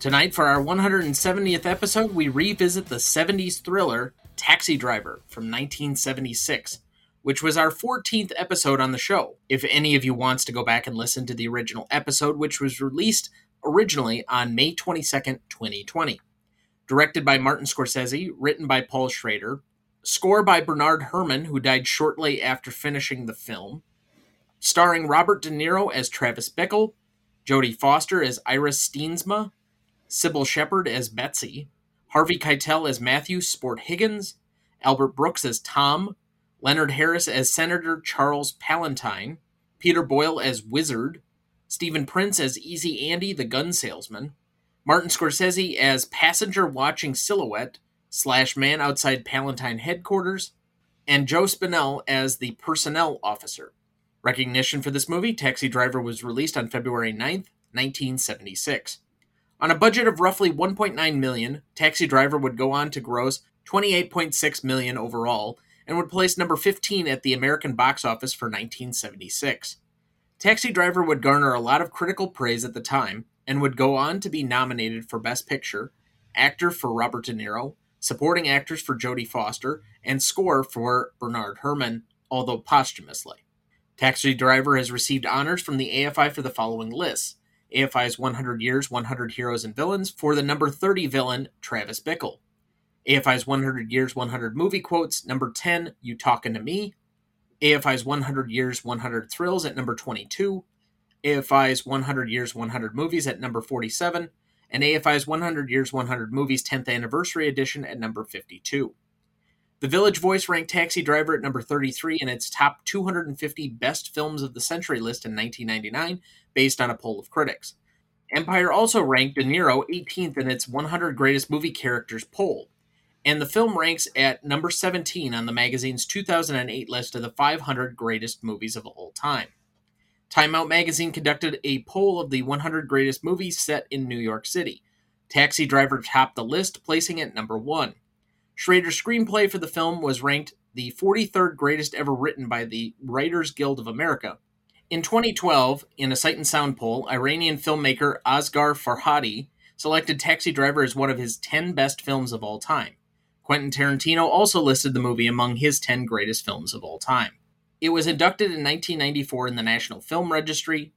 Tonight, for our 170th episode, we revisit the 70s thriller Taxi Driver from 1976, which was our 14th episode on the show. If any of you wants to go back and listen to the original episode, which was released originally on May 22nd, 2020. Directed by Martin Scorsese, written by Paul Schrader, Score by Bernard Herrmann, who died shortly after finishing the film. Starring Robert De Niro as Travis Bickle, Jodie Foster as Iris Steensma, Cybill Shepherd as Betsy, Harvey Keitel as Matthew Sport Higgins, Albert Brooks as Tom, Leonard Harris as Senator Charles Palantine, Peter Boyle as Wizard, Steven Prince as Easy Andy the gun salesman, Martin Scorsese as passenger watching silhouette, slash man outside Palantine headquarters, and Joe Spinell as the personnel officer. Recognition for this movie, Taxi Driver was released on February 9th, 1976. On a budget of roughly 1.9 million, Taxi Driver would go on to gross 28.6 million overall and would place number 15 at the American box office for 1976. Taxi Driver would garner a lot of critical praise at the time and would go on to be nominated for Best Picture, Actor for Robert De Niro, supporting actors for Jodie Foster, and score for Bernard Herrmann, although posthumously. Taxi Driver has received honors from the AFI for the following lists AFI's 100 Years, 100 Heroes and Villains for the number 30 villain, Travis Bickle. AFI's 100 Years, 100 Movie Quotes, number 10, You Talkin' to Me. AFI's 100 Years, 100 Thrills at number 22. AFI's 100 Years, 100 Movies at number 47 and AFI's 100 Years 100 Movies 10th Anniversary Edition at number 52. The Village Voice ranked Taxi Driver at number 33 in its top 250 best films of the century list in 1999, based on a poll of critics. Empire also ranked De Niro 18th in its 100 Greatest Movie Characters poll, and the film ranks at number 17 on the magazine's 2008 list of the 500 greatest movies of all time. Time Out magazine conducted a poll of the 100 greatest movies set in New York City. Taxi Driver topped the list, placing it number one. Schrader's screenplay for the film was ranked the 43rd greatest ever written by the Writers Guild of America. In 2012, in a Sight and Sound poll, Iranian filmmaker Asghar Farhadi selected Taxi Driver as one of his 10 best films of all time. Quentin Tarantino also listed the movie among his 10 greatest films of all time. It was inducted in 1994 in the National Film Registry.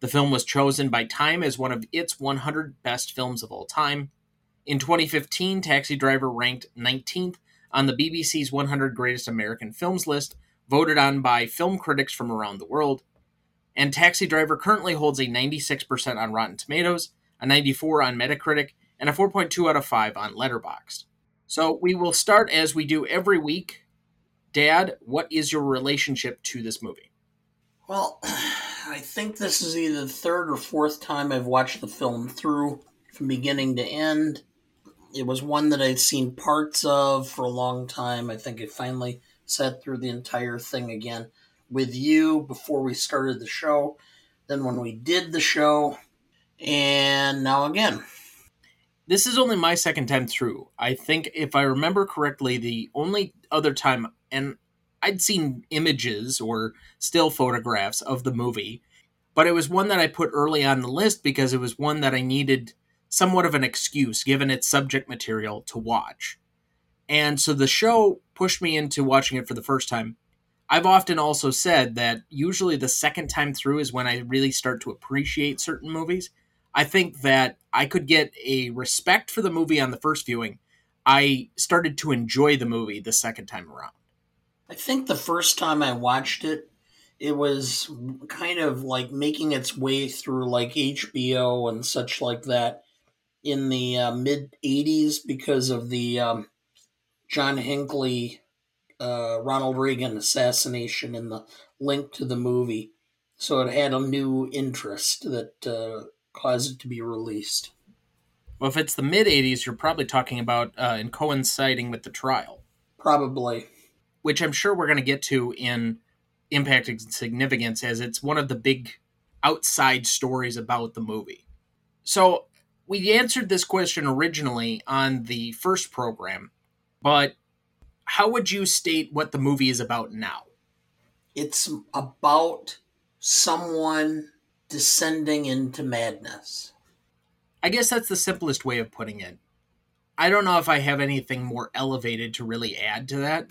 The film was chosen by Time as one of its 100 best films of all time. In 2015, Taxi Driver ranked 19th on the BBC's 100 Greatest American Films list, voted on by film critics from around the world. And Taxi Driver currently holds a 96% on Rotten Tomatoes, a 94 on Metacritic, and a 4.2 out of 5 on Letterboxd. So we will start as we do every week Dad, what is your relationship to this movie? Well, I think this is either the third or fourth time I've watched the film through from beginning to end. It was one that I'd seen parts of for a long time. I think I finally sat through the entire thing again with you before we started the show, then when we did the show, and now again. This is only my second time through. I think, if I remember correctly, the only other time and I'd seen images or still photographs of the movie, but it was one that I put early on the list because it was one that I needed somewhat of an excuse, given its subject material, to watch. And so the show pushed me into watching it for the first time. I've often also said that usually the second time through is when I really start to appreciate certain movies. I think that I could get a respect for the movie on the first viewing. I started to enjoy the movie the second time around. I think the first time I watched it, it was kind of like making its way through like HBO and such like that in the uh, mid 80s because of the um, John Hinckley uh, Ronald Reagan assassination and the link to the movie. So it had a new interest that uh, caused it to be released. Well, if it's the mid 80s, you're probably talking about uh, in coinciding with the trial. Probably. Which I'm sure we're going to get to in Impact and Significance as it's one of the big outside stories about the movie. So we answered this question originally on the first program, but how would you state what the movie is about now? It's about someone descending into madness. I guess that's the simplest way of putting it. I don't know if I have anything more elevated to really add to that.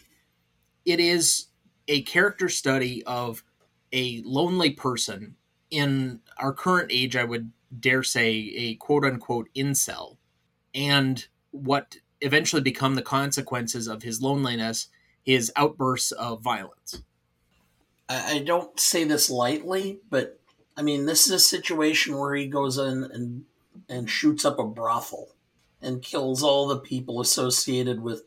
It is a character study of a lonely person in our current age, I would dare say, a quote unquote incel, and what eventually become the consequences of his loneliness, his outbursts of violence. I don't say this lightly, but I mean, this is a situation where he goes in and, and shoots up a brothel and kills all the people associated with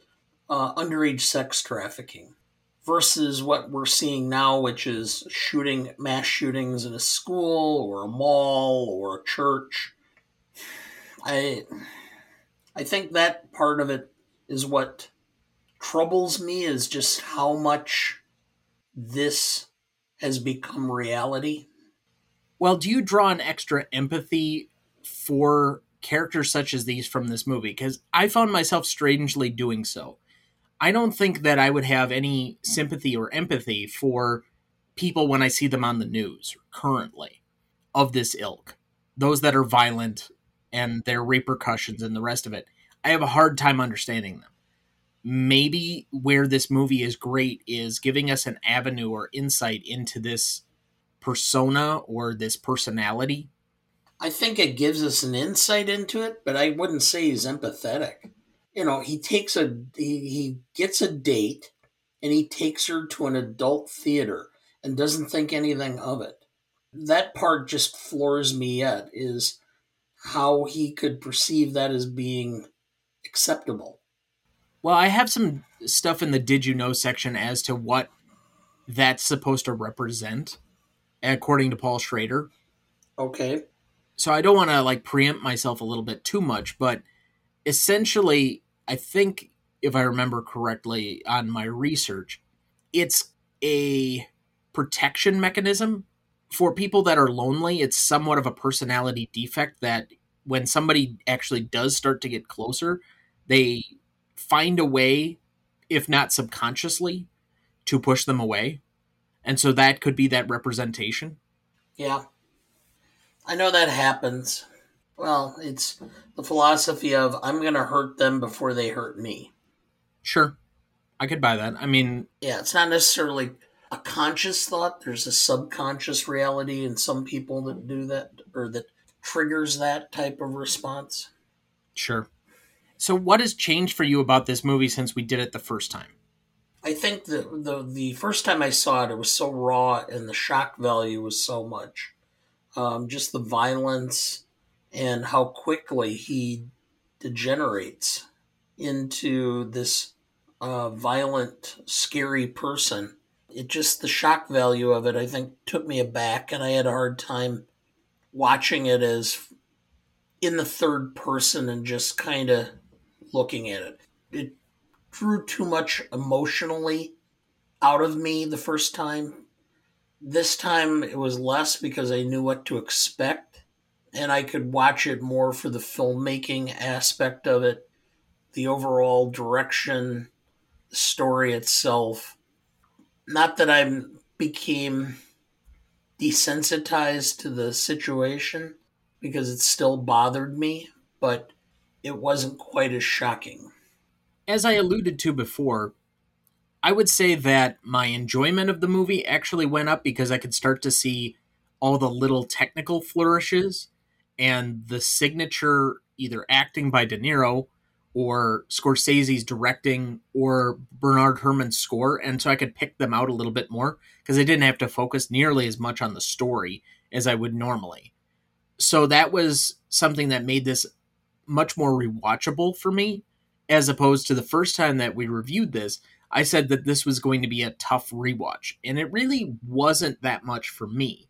uh, underage sex trafficking versus what we're seeing now, which is shooting mass shootings in a school or a mall or a church. I I think that part of it is what troubles me is just how much this has become reality. Well, do you draw an extra empathy for characters such as these from this movie? Because I found myself strangely doing so. I don't think that I would have any sympathy or empathy for people when I see them on the news currently of this ilk. Those that are violent and their repercussions and the rest of it. I have a hard time understanding them. Maybe where this movie is great is giving us an avenue or insight into this persona or this personality. I think it gives us an insight into it, but I wouldn't say he's empathetic you know, he takes a he, he gets a date and he takes her to an adult theater and doesn't think anything of it. That part just floors me yet is how he could perceive that as being acceptable. Well, I have some stuff in the did you know section as to what that's supposed to represent according to Paul Schrader. Okay. So I don't want to like preempt myself a little bit too much, but essentially I think, if I remember correctly on my research, it's a protection mechanism for people that are lonely. It's somewhat of a personality defect that when somebody actually does start to get closer, they find a way, if not subconsciously, to push them away. And so that could be that representation. Yeah. I know that happens. Well, it's the philosophy of I'm going to hurt them before they hurt me. Sure. I could buy that. I mean, yeah, it's not necessarily a conscious thought. There's a subconscious reality in some people that do that or that triggers that type of response. Sure. So, what has changed for you about this movie since we did it the first time? I think that the the first time I saw it, it was so raw, and the shock value was so much. Um, just the violence, and how quickly he degenerates into this uh, violent, scary person. It just, the shock value of it, I think, took me aback, and I had a hard time watching it as in the third person and just kind of looking at it. It drew too much emotionally out of me the first time. This time it was less because I knew what to expect and I could watch it more for the filmmaking aspect of it, the overall direction, the story itself. Not that I became desensitized to the situation because it still bothered me, but it wasn't quite as shocking. As I alluded to before, I would say that my enjoyment of the movie actually went up because I could start to see all the little technical flourishes and the signature either acting by De Niro or Scorsese's directing or Bernard Herrmann's score. And so I could pick them out a little bit more because I didn't have to focus nearly as much on the story as I would normally. So that was something that made this much more rewatchable for me as opposed to the first time that we reviewed this. I said that this was going to be a tough rewatch, and it really wasn't that much for me.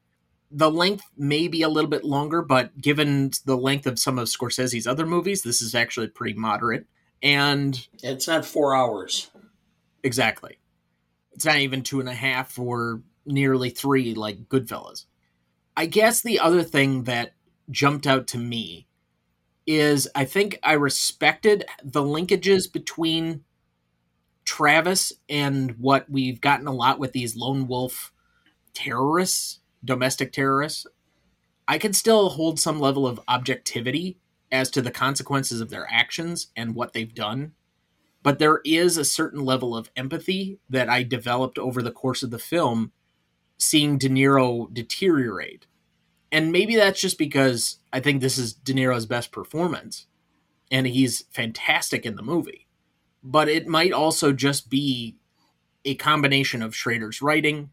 The length may be a little bit longer, but given the length of some of Scorsese's other movies, this is actually pretty moderate. And it's not four hours. Exactly. It's not even two and a half or nearly three like Goodfellas. I guess the other thing that jumped out to me is I think I respected the linkages between Travis and what we've gotten a lot with these lone wolf terrorists, domestic terrorists. I can still hold some level of objectivity as to the consequences of their actions and what they've done. But there is a certain level of empathy that I developed over the course of the film seeing De Niro deteriorate. And maybe that's just because I think this is De Niro's best performance and he's fantastic in the movie. But it might also just be a combination of Schrader's writing,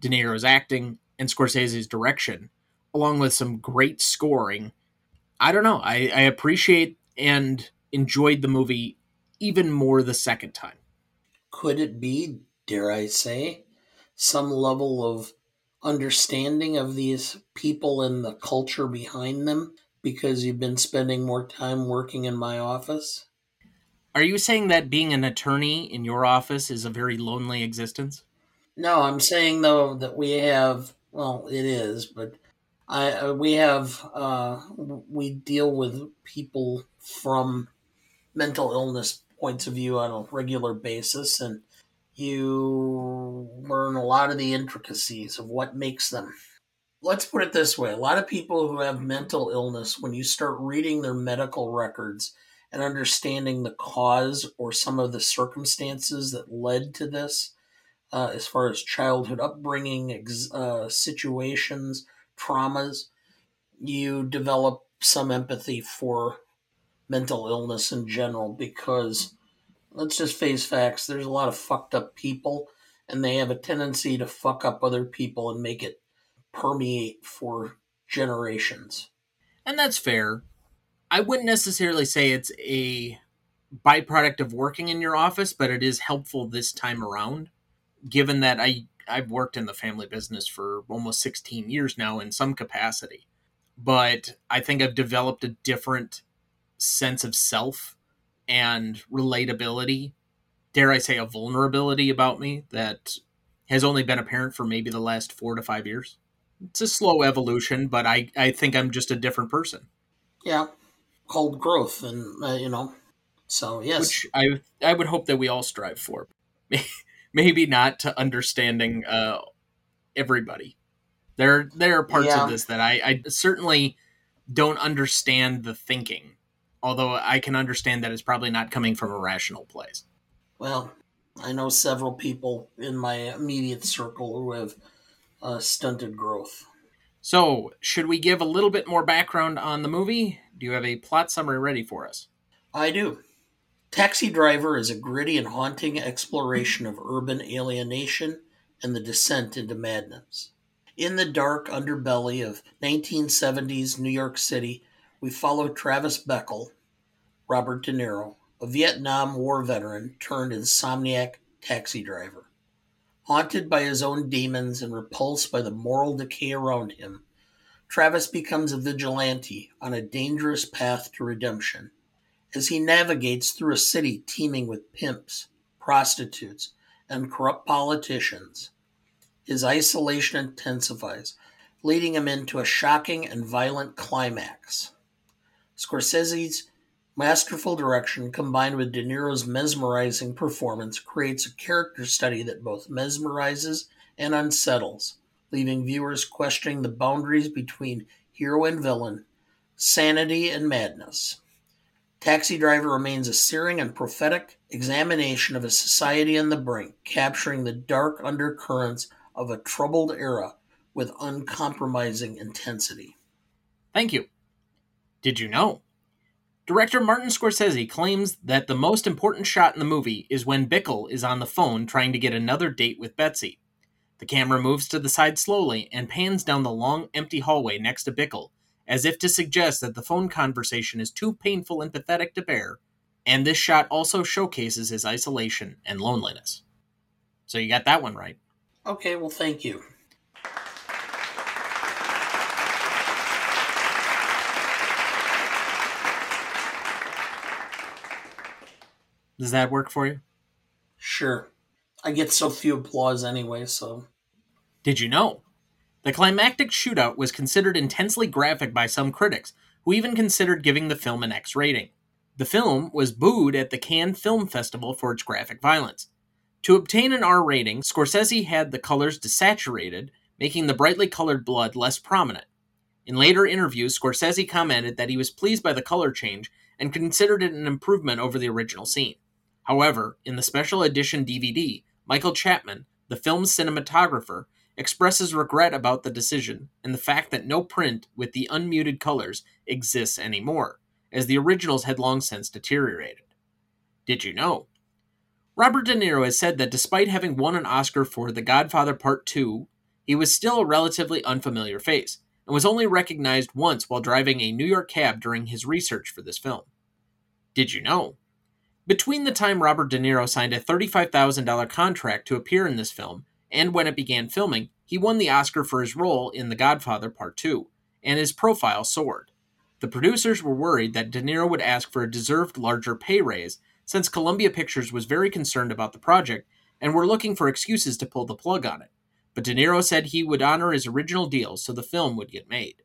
De Niro's acting, and Scorsese's direction, along with some great scoring. I don't know. I, I appreciate and enjoyed the movie even more the second time. Could it be, dare I say, some level of understanding of these people and the culture behind them because you've been spending more time working in my office? Are you saying that being an attorney in your office is a very lonely existence? No, I'm saying though that we have well, it is, but I uh, we have uh, we deal with people from mental illness points of view on a regular basis, and you learn a lot of the intricacies of what makes them. Let's put it this way a lot of people who have mental illness, when you start reading their medical records and understanding the cause or some of the circumstances that led to this, uh, as far as childhood upbringing, ex- uh, situations, traumas, you develop some empathy for mental illness in general because let's just face facts. There's a lot of fucked up people, and they have a tendency to fuck up other people and make it permeate for generations. And that's fair. I wouldn't necessarily say it's a byproduct of working in your office, but it is helpful this time around, given that I I've worked in the family business for almost 16 years now in some capacity. But I think I've developed a different sense of self and relatability, dare I say, a vulnerability about me that has only been apparent for maybe the last four to five years. It's a slow evolution, but I, I think I'm just a different person. Yeah, called growth, and uh, you know, so yes, which I I would hope that we all strive for. maybe not to understanding uh, everybody. There there are parts yeah. of this that I, I certainly don't understand the thinking although I can understand that it's probably not coming from a rational place. Well, I know several people in my immediate circle who have uh, stunted growth. So, should we give a little bit more background on the movie? Do you have a plot summary ready for us? I do. Taxi Driver is a gritty and haunting exploration of urban alienation and the descent into madness. In the dark underbelly of 1970s New York City, we follow Travis Bickle, Robert De Niro, a Vietnam War veteran turned insomniac taxi driver. Haunted by his own demons and repulsed by the moral decay around him, Travis becomes a vigilante on a dangerous path to redemption. As he navigates through a city teeming with pimps, prostitutes, and corrupt politicians, his isolation intensifies, leading him into a shocking and violent climax. Scorsese's masterful direction combined with De Niro's mesmerizing performance creates a character study that both mesmerizes and unsettles, leaving viewers questioning the boundaries between hero and villain, sanity and madness. Taxi Driver remains a searing and prophetic examination of a society on the brink, capturing the dark undercurrents of a troubled era with uncompromising intensity. Thank you. Did you know? Director Martin Scorsese claims that the most important shot in the movie is when Bickle is on the phone trying to get another date with Betsy. The camera moves to the side slowly and pans down the long, empty hallway next to Bickle, as if to suggest that the phone conversation is too painful and pathetic to bear, and this shot also showcases his isolation and loneliness. So you got that one right. Okay, well, thank you. Does that work for you? Sure. I get so few applause anyway, so. Did you know? The climactic shootout was considered intensely graphic by some critics, who even considered giving the film an X rating. The film was booed at the Cannes Film Festival for its graphic violence. To obtain an R rating, Scorsese had the colors desaturated, making the brightly colored blood less prominent. In later interviews, Scorsese commented that he was pleased by the color change and considered it an improvement over the original scene. However, in the special edition DVD, Michael Chapman, the film's cinematographer, expresses regret about the decision and the fact that no print with the unmuted colors exists anymore, as the originals had long since deteriorated. Did you know? Robert De Niro has said that despite having won an Oscar for The Godfather Part 2, he was still a relatively unfamiliar face, and was only recognized once while driving a New York cab during his research for this film. Did you know? Between the time Robert De Niro signed a $35,000 contract to appear in this film and when it began filming, he won the Oscar for his role in The Godfather Part 2, and his profile soared. The producers were worried that De Niro would ask for a deserved larger pay raise, since Columbia Pictures was very concerned about the project and were looking for excuses to pull the plug on it. But De Niro said he would honor his original deal so the film would get made.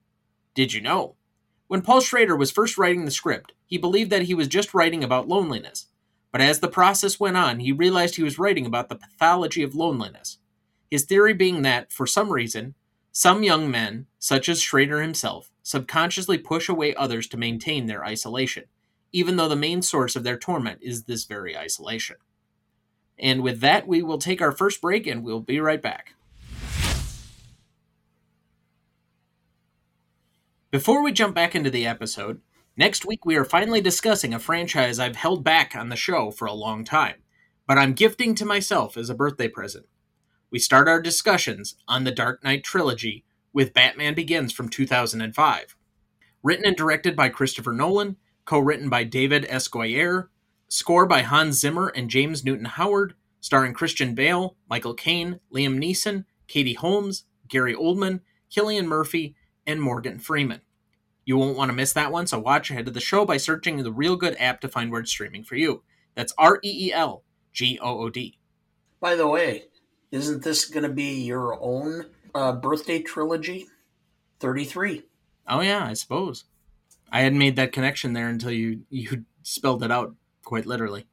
Did you know? When Paul Schrader was first writing the script, he believed that he was just writing about loneliness. But as the process went on, he realized he was writing about the pathology of loneliness. His theory being that, for some reason, some young men, such as Schrader himself, subconsciously push away others to maintain their isolation, even though the main source of their torment is this very isolation. And with that, we will take our first break and we'll be right back. Before we jump back into the episode, next week we are finally discussing a franchise I've held back on the show for a long time, but I'm gifting to myself as a birthday present. We start our discussions on the Dark Knight trilogy with Batman Begins from 2005. Written and directed by Christopher Nolan, co written by David S. Goyer, score by Hans Zimmer and James Newton Howard, starring Christian Bale, Michael Caine, Liam Neeson, Katie Holmes, Gary Oldman, Cillian Murphy, and Morgan Freeman. You won't want to miss that one, so watch ahead of the show by searching the Reelgood app to find where it's streaming for you. That's R E E L G O O D. By the way, isn't this going to be your own uh, birthday trilogy? 33. Oh, yeah, I suppose. I hadn't made that connection there until you, you spelled it out quite literally.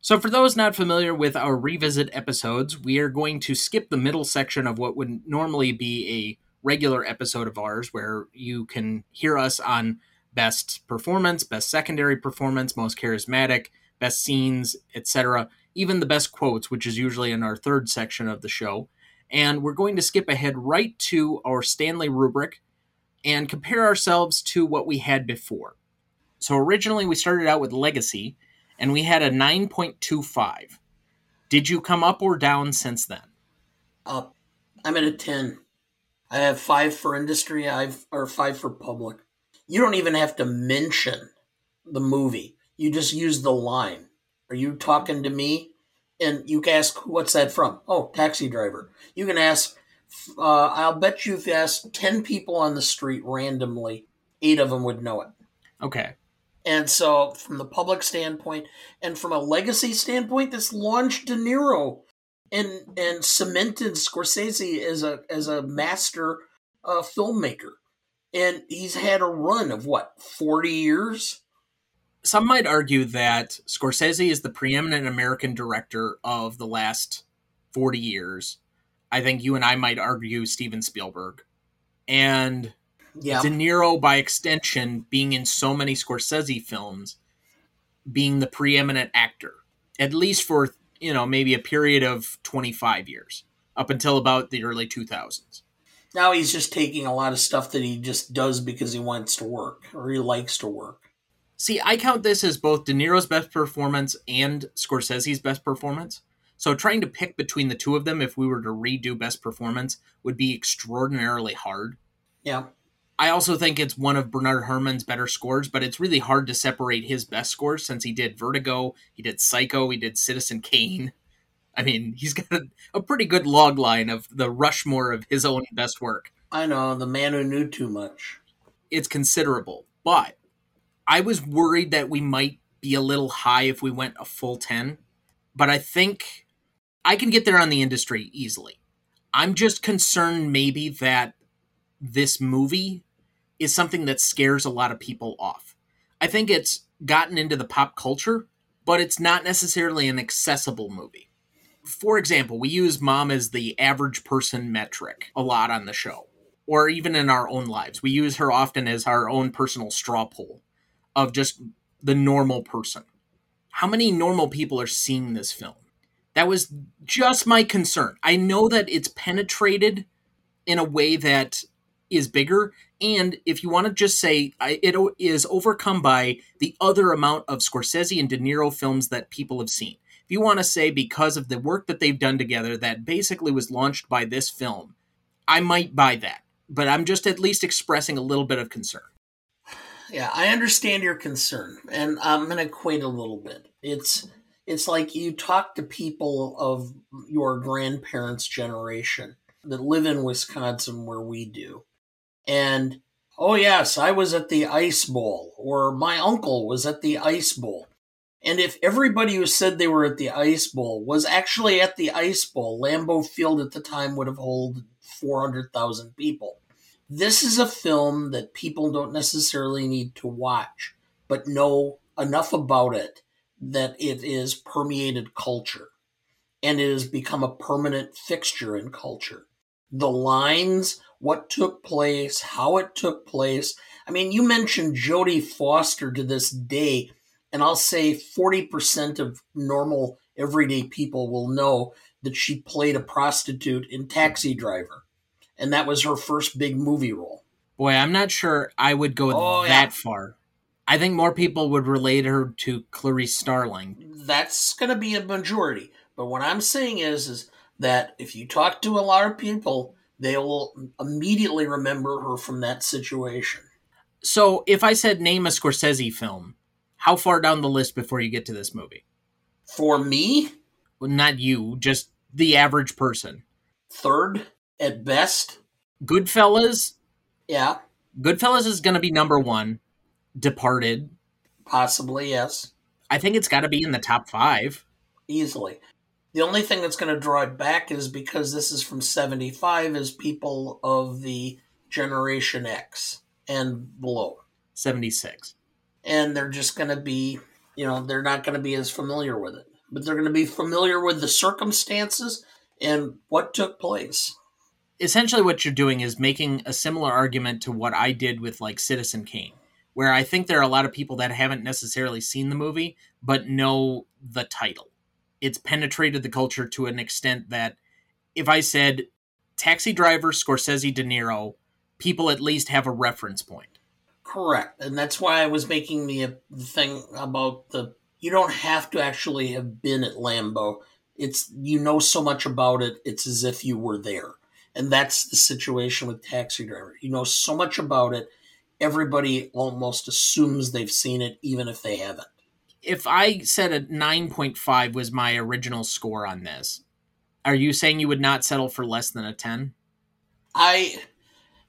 So, for those not familiar with our revisit episodes, we are going to skip the middle section of what would normally be a regular episode of ours where you can hear us on best performance, best secondary performance, most charismatic, best scenes, etc., even the best quotes, which is usually in our third section of the show. And we're going to skip ahead right to our Stanley rubric and compare ourselves to what we had before. So originally we started out with Legacy and we had a 9.25. Did you come up or down since then? Up. I'm at a 10. I have five for industry, I've or five for public. You don't even have to mention the movie. You just use the line. Are you talking to me? And you can ask, what's that from? Oh, taxi driver. You can ask, uh, I'll bet you if you ask 10 people on the street randomly, eight of them would know it. Okay. And so, from the public standpoint and from a legacy standpoint, this launched De Niro and and cemented Scorsese as a as a master uh, filmmaker. And he's had a run of what forty years. Some might argue that Scorsese is the preeminent American director of the last forty years. I think you and I might argue Steven Spielberg, and yeah. De Niro, by extension, being in so many Scorsese films, being the preeminent actor, at least for you know, maybe a period of 25 years up until about the early 2000s. Now he's just taking a lot of stuff that he just does because he wants to work or he likes to work. See, I count this as both De Niro's best performance and Scorsese's best performance. So trying to pick between the two of them if we were to redo best performance would be extraordinarily hard. Yeah. I also think it's one of Bernard Herrmann's better scores, but it's really hard to separate his best scores since he did Vertigo, he did Psycho, he did Citizen Kane. I mean, he's got a, a pretty good log line of the Rushmore of his own best work. I know, the man who knew too much. It's considerable, but I was worried that we might be a little high if we went a full 10, but I think I can get there on the industry easily. I'm just concerned maybe that this movie is something that scares a lot of people off. I think it's gotten into the pop culture, but it's not necessarily an accessible movie. For example, we use mom as the average person metric a lot on the show, or even in our own lives. We use her often as our own personal straw poll of just the normal person. How many normal people are seeing this film? That was just my concern. I know that it's penetrated in a way that is bigger. And if you want to just say it is overcome by the other amount of Scorsese and De Niro films that people have seen. If you want to say because of the work that they've done together that basically was launched by this film, I might buy that. But I'm just at least expressing a little bit of concern. Yeah, I understand your concern, and I'm going to equate a little bit. It's it's like you talk to people of your grandparents' generation that live in Wisconsin where we do, and oh, yes, I was at the Ice Bowl, or my uncle was at the Ice Bowl. And if everybody who said they were at the Ice Bowl was actually at the Ice Bowl, Lambeau Field at the time would have held 400,000 people. This is a film that people don't necessarily need to watch, but know enough about it that it is permeated culture and it has become a permanent fixture in culture. The lines what took place, how it took place. I mean, you mentioned Jodie Foster to this day, and I'll say 40% of normal, everyday people will know that she played a prostitute in Taxi Driver, and that was her first big movie role. Boy, I'm not sure I would go oh, that yeah. far. I think more people would relate her to Clarice Starling. That's going to be a majority. But what I'm saying is, is that if you talk to a lot of people, they will immediately remember her from that situation. So, if I said name a Scorsese film, how far down the list before you get to this movie? For me? Well, not you, just the average person. Third at best. Goodfellas? Yeah. Goodfellas is going to be number one. Departed? Possibly, yes. I think it's got to be in the top five. Easily. The only thing that's going to draw it back is because this is from 75 is people of the Generation X and below. 76. And they're just going to be, you know, they're not going to be as familiar with it. But they're going to be familiar with the circumstances and what took place. Essentially, what you're doing is making a similar argument to what I did with, like, Citizen Kane, where I think there are a lot of people that haven't necessarily seen the movie, but know the title it's penetrated the culture to an extent that if I said Taxi Driver, Scorsese, De Niro, people at least have a reference point. Correct, and that's why I was making the, uh, the thing about the. You don't have to actually have been at Lambeau. It's you know so much about it. It's as if you were there, and that's the situation with Taxi Driver. You know so much about it. Everybody almost assumes they've seen it, even if they haven't if I said a 9.5 was my original score on this, are you saying you would not settle for less than a 10? I,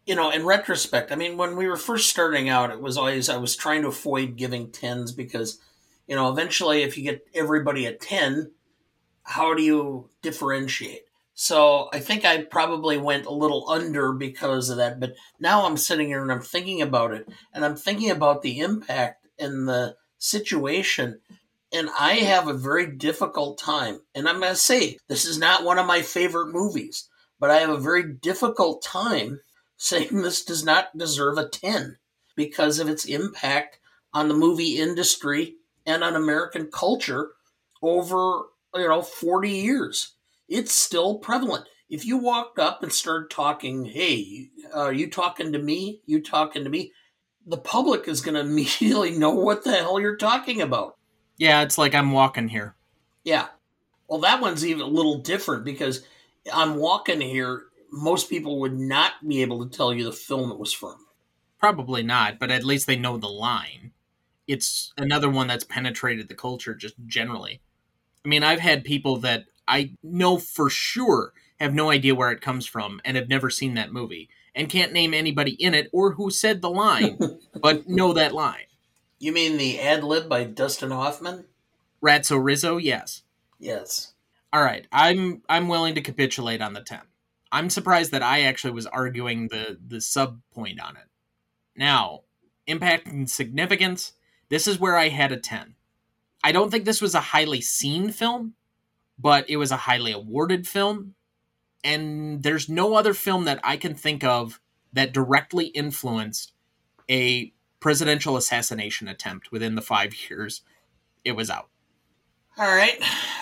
you know, in retrospect, I mean, when we were first starting out, it was always, I was trying to avoid giving 10s because, you know, eventually if you get everybody a 10, how do you differentiate? So I think I probably went a little under because of that. But now I'm sitting here and I'm thinking about it, and I'm thinking about the impact and the situation. And I have a very difficult time. And I'm going to say, this is not one of my favorite movies, but I have a very difficult time saying this does not deserve a 10 because of its impact on the movie industry and on American culture over, you know, 40 years. It's still prevalent. If you walked up and started talking, hey, are you talking to me? You talking to me? the public is going to immediately know what the hell you're talking about. Yeah, it's like I'm walking here. Yeah. Well, that one's even a little different because I'm walking here. Most people would not be able to tell you the film it was from. Probably not, but at least they know the line. It's another one that's penetrated the culture just generally. I mean, I've had people that I know for sure have no idea where it comes from and have never seen that movie and can't name anybody in it or who said the line, but know that line. You mean the ad lib by Dustin Hoffman? Ratso Rizzo, yes. Yes. All right, I'm I'm willing to capitulate on the 10. I'm surprised that I actually was arguing the the sub point on it. Now, impact and significance, this is where I had a 10. I don't think this was a highly seen film, but it was a highly awarded film. And there's no other film that I can think of that directly influenced a presidential assassination attempt within the five years it was out. All right.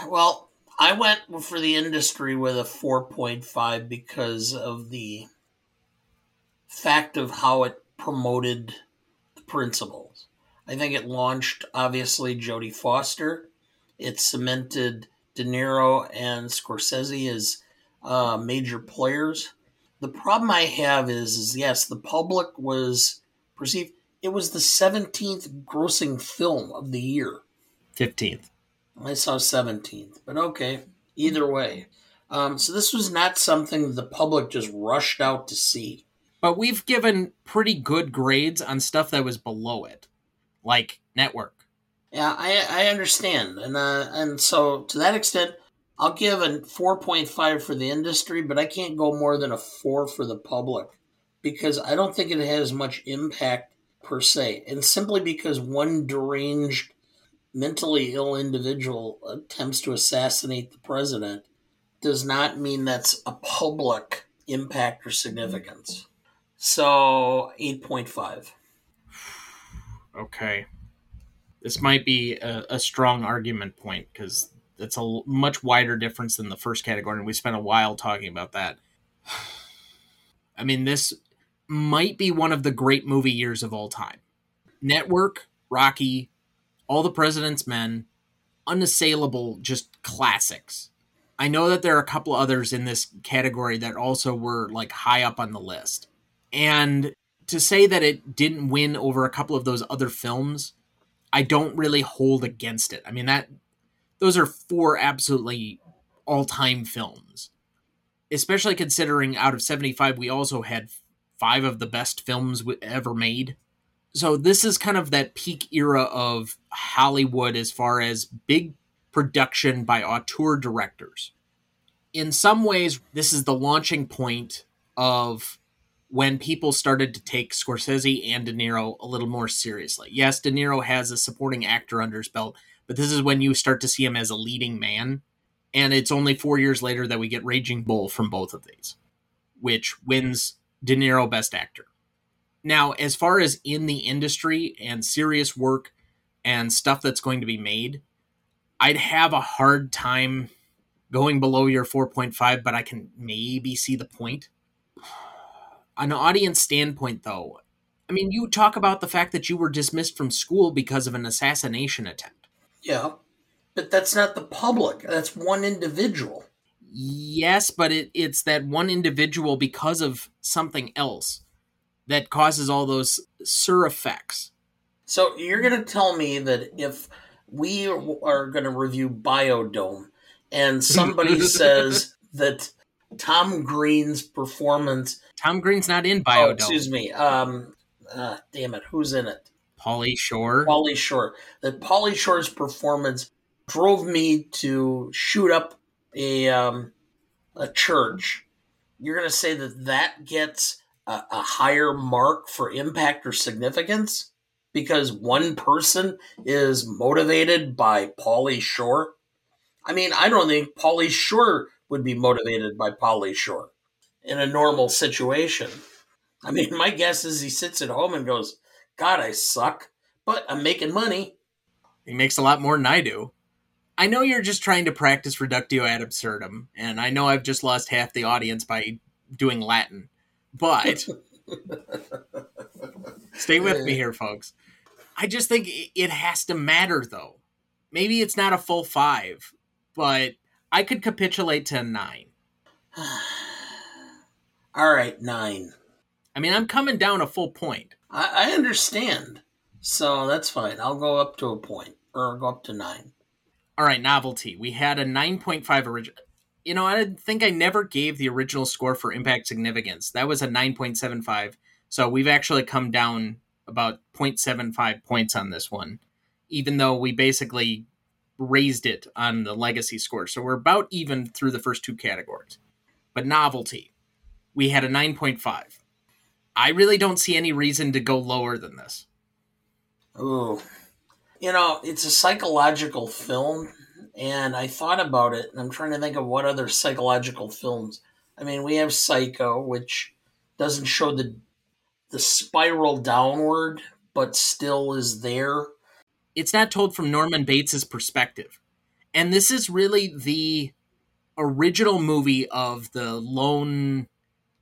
Well, I went for the industry with a 4.5 because of the fact of how it promoted the principles. I think it launched, obviously, Jodie Foster. It cemented De Niro and Scorsese as uh, major players. The problem I have is, is yes, the public was perceived. It was the 17th grossing film of the year. 15th. I saw 17th, but okay, either way. Um, so this was not something the public just rushed out to see. But we've given pretty good grades on stuff that was below it, like Network. Yeah, I, I understand, and uh, and so to that extent, I'll give a 4.5 for the industry, but I can't go more than a 4 for the public because I don't think it has much impact per se. And simply because one deranged, mentally ill individual attempts to assassinate the president does not mean that's a public impact or significance. So 8.5. Okay. This might be a, a strong argument point because it's a much wider difference than the first category, and we spent a while talking about that. I mean, this might be one of the great movie years of all time. Network, Rocky, All the President's Men, unassailable, just classics. I know that there are a couple others in this category that also were like high up on the list. And to say that it didn't win over a couple of those other films, I don't really hold against it. I mean that those are four absolutely all-time films. Especially considering out of 75 we also had five of the best films ever made. So this is kind of that peak era of Hollywood as far as big production by auteur directors. In some ways, this is the launching point of when people started to take Scorsese and De Niro a little more seriously. Yes, De Niro has a supporting actor under his belt, but this is when you start to see him as a leading man. And it's only four years later that we get Raging Bull from both of these, which wins De Niro Best Actor. Now, as far as in the industry and serious work and stuff that's going to be made, I'd have a hard time going below your 4.5, but I can maybe see the point. An audience standpoint, though, I mean, you talk about the fact that you were dismissed from school because of an assassination attempt. Yeah, but that's not the public. That's one individual. Yes, but it, it's that one individual because of something else that causes all those sur effects. So you're going to tell me that if we are going to review Biodome and somebody says that Tom Green's performance. Tom Green's not in Biodome. Oh, excuse me. Um, uh, damn it, who's in it? Pauly Shore. Pauly Shore. That Pauly Shore's performance drove me to shoot up a um, a church. You're going to say that that gets a, a higher mark for impact or significance because one person is motivated by Pauly Shore. I mean, I don't think Pauly Shore would be motivated by Pauly Shore in a normal situation. I mean, my guess is he sits at home and goes, God, I suck, but I'm making money. He makes a lot more than I do. I know you're just trying to practice reductio ad absurdum, and I know I've just lost half the audience by doing Latin, but stay with me here, folks. I just think it has to matter, though. Maybe it's not a full five, but I could capitulate to a nine. All right, nine. I mean, I'm coming down a full point. I, I understand. So that's fine. I'll go up to a point, or go up to nine. All right, novelty. We had a 9.5 original. You know, I think I never gave the original score for impact significance. That was a 9.75. So we've actually come down about 0.75 points on this one, even though we basically raised it on the legacy score. So we're about even through the first two categories. But novelty, we had a 9.5. I really don't see any reason to go lower than this. Ooh. You know, it's a psychological film, and I thought about it, and I'm trying to think of what other psychological films. I mean, we have Psycho, which doesn't show the the spiral downward, but still is there. It's not told from Norman Bates's perspective. And this is really the original movie of the lone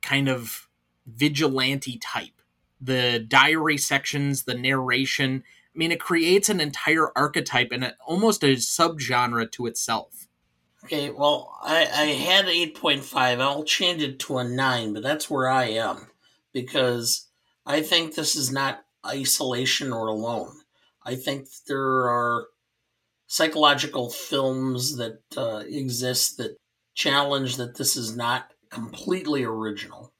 kind of vigilante type. The diary sections, the narration. I mean, it creates an entire archetype and a, almost a subgenre to itself. Okay, well, I, I had 8.5. I'll change it to a 9, but that's where I am. Because I think this is not isolation or alone. I think there are psychological films that uh, exist that challenge that this is not completely original.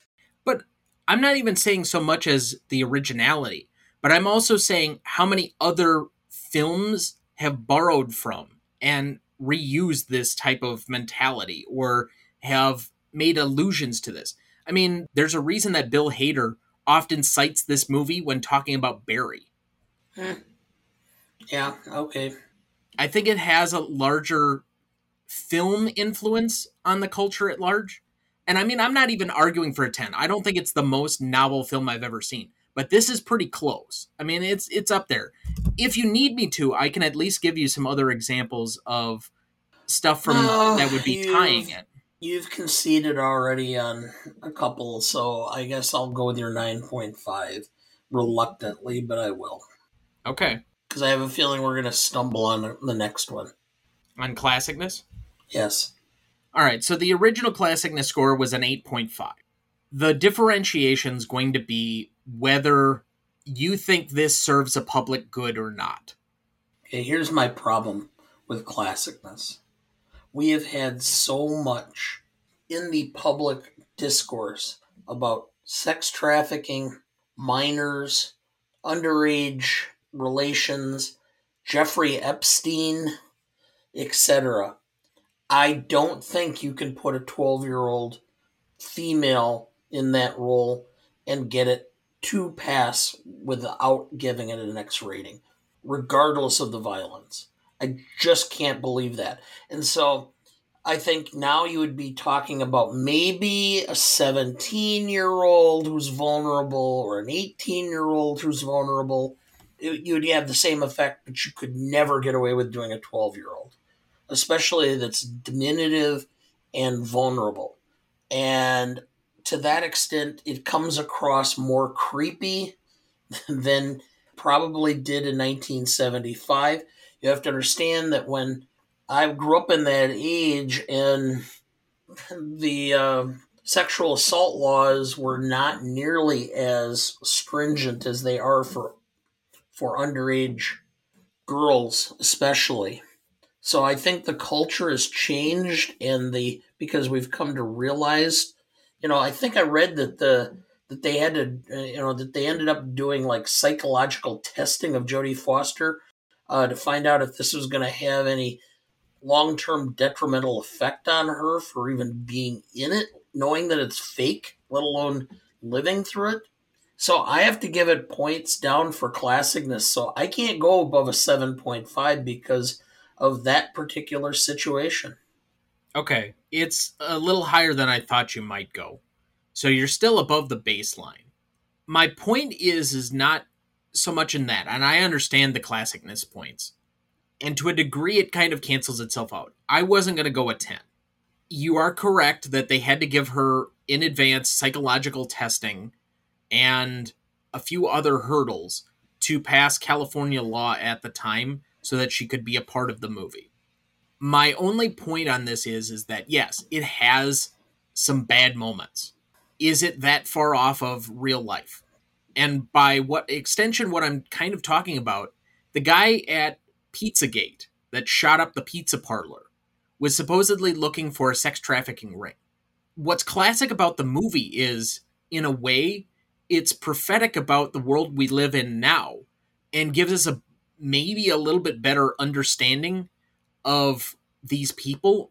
But I'm not even saying so much as the originality, but I'm also saying how many other films have borrowed from and reused this type of mentality or have made allusions to this. I mean, there's a reason that Bill Hader often cites this movie when talking about Barry. Yeah, okay. I think it has a larger film influence on the culture at large. And I mean, I'm not even arguing for a 10. I don't think it's the most novel film I've ever seen, but this is pretty close. I mean, it's it's up there. If you need me to, I can at least give you some other examples of stuff from oh, that would be tying it. You've conceded already on a couple, so I guess I'll go with your 9.5 reluctantly, but I will. Okay. Because I have a feeling we're going to stumble on the next one. On classicness? Yes. All right, so the original classicness score was an 8.5. The differentiation is going to be whether you think this serves a public good or not. Okay, here's my problem with classicness we have had so much in the public discourse about sex trafficking, minors, underage relations, Jeffrey Epstein, etc. I don't think you can put a 12 year old female in that role and get it to pass without giving it an X rating, regardless of the violence. I just can't believe that. And so I think now you would be talking about maybe a 17 year old who's vulnerable or an 18 year old who's vulnerable. You would have the same effect, but you could never get away with doing a 12 year old, especially that's diminutive and vulnerable. And to that extent, it comes across more creepy than probably did in 1975 you have to understand that when I grew up in that age and the uh, sexual assault laws were not nearly as stringent as they are for for underage girls especially so i think the culture has changed and the because we've come to realize you know i think i read that the that they had to you know that they ended up doing like psychological testing of jodie foster uh, to find out if this was going to have any long term detrimental effect on her for even being in it, knowing that it's fake, let alone living through it. So I have to give it points down for classicness. So I can't go above a 7.5 because of that particular situation. Okay. It's a little higher than I thought you might go. So you're still above the baseline. My point is is not so much in that, and I understand the classicness points. And to a degree, it kind of cancels itself out. I wasn't going to go a 10. You are correct that they had to give her in advance psychological testing and a few other hurdles to pass California law at the time so that she could be a part of the movie. My only point on this is is that yes, it has some bad moments. Is it that far off of real life? And by what extension, what I'm kind of talking about, the guy at Pizzagate that shot up the pizza parlor was supposedly looking for a sex trafficking ring. What's classic about the movie is, in a way, it's prophetic about the world we live in now and gives us a maybe a little bit better understanding of these people